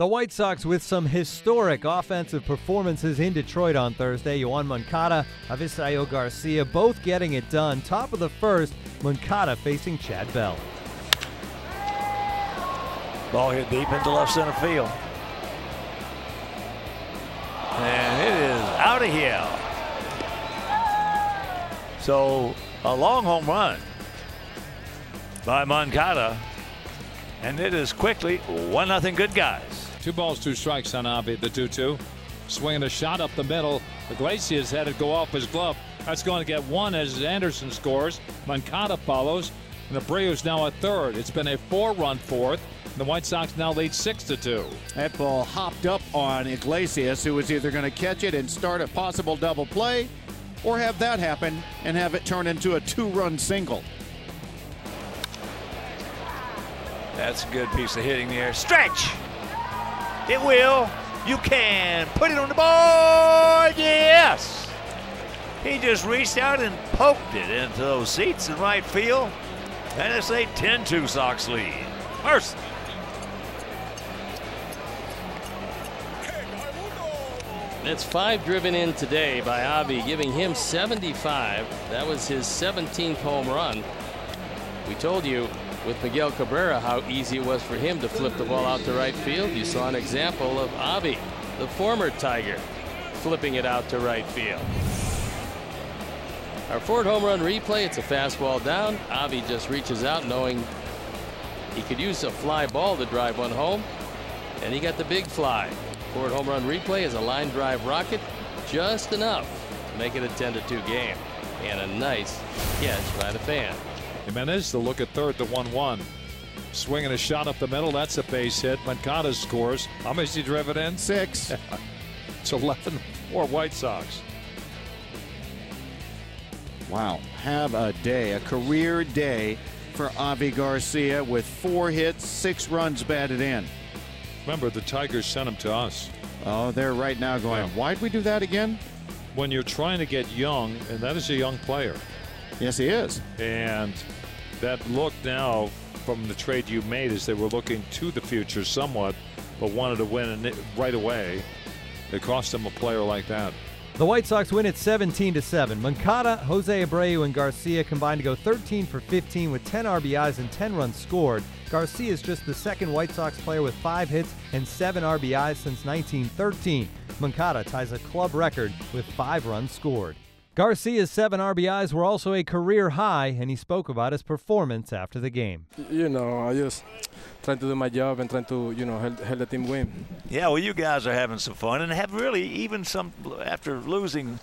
The White Sox with some historic offensive performances in Detroit on Thursday. Yoan Moncada, Avisail Garcia both getting it done. Top of the first, Moncada facing Chad Bell. Ball hit deep into left center field. And it is out of here. So a long home run by Moncada. And it is quickly 1 0 good guys. Two balls, two strikes on Avi, the 2 2. Swinging a shot up the middle. Iglesias had it go off his glove. That's going to get one as Anderson scores. Moncada follows. And Abreu's now at third. It's been a four run fourth. The White Sox now lead 6 to 2. That ball hopped up on Iglesias, who was either going to catch it and start a possible double play or have that happen and have it turn into a two run single. That's a good piece of hitting there. Stretch! It will. You can put it on the board. Yes. He just reached out and poked it into those seats in right field. And it's a 10 2 Sox lead. Mercy. That's five driven in today by Avi, giving him 75. That was his 17th home run. We told you with Miguel Cabrera how easy it was for him to flip the ball out to right field. You saw an example of Avi, the former Tiger, flipping it out to right field. Our Ford home run replay, it's a fastball down. Avi just reaches out knowing he could use a fly ball to drive one home. And he got the big fly. Ford home run replay is a line drive rocket, just enough to make it a 10 to 2 game. And a nice catch by the fan. Jimenez, the look at third, the 1 1. Swinging a shot up the middle. That's a base hit. Moncada scores. How much he driven in? Six. it's 11 4 White Sox. Wow. Have a day, a career day for Avi Garcia with four hits, six runs batted in. Remember, the Tigers sent him to us. Oh, they're right now going, Yeah. why'd we do that again? When you're trying to get young, and that is a young player, Yes, he is. and that look now from the trade you made is they were looking to the future somewhat, but wanted to win right away. It cost them a player like that. The White Sox win at 17 to 7. Moncada, Jose Abreu, and Garcia combined to go 13 for 15 with 10 RBIs and 10 runs scored. Garcia is just the second White Sox player with 5 hits and 7 RBIs since 1913. Moncada ties a club record with 5 runs scored. Garcia's 7 RBIs were also a career high, and he spoke about his performance after the game. you know, I just trying to do my job and trying to, you know, help, help the team win. Yeah, well, you guys are having some fun and have really even some after losing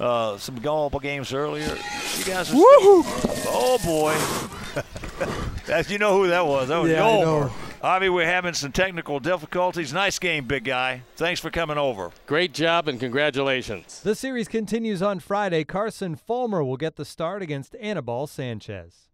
uh, some golf games earlier. You guys are. Oh boy, that you know who that was? That was Yeah, I know. Avi, we're having some technical difficulties. Nice game, big guy. Thanks for coming over. Great job and congratulations. The series continues on Friday. Carson Fulmer will get the start against Anibal Sanchez.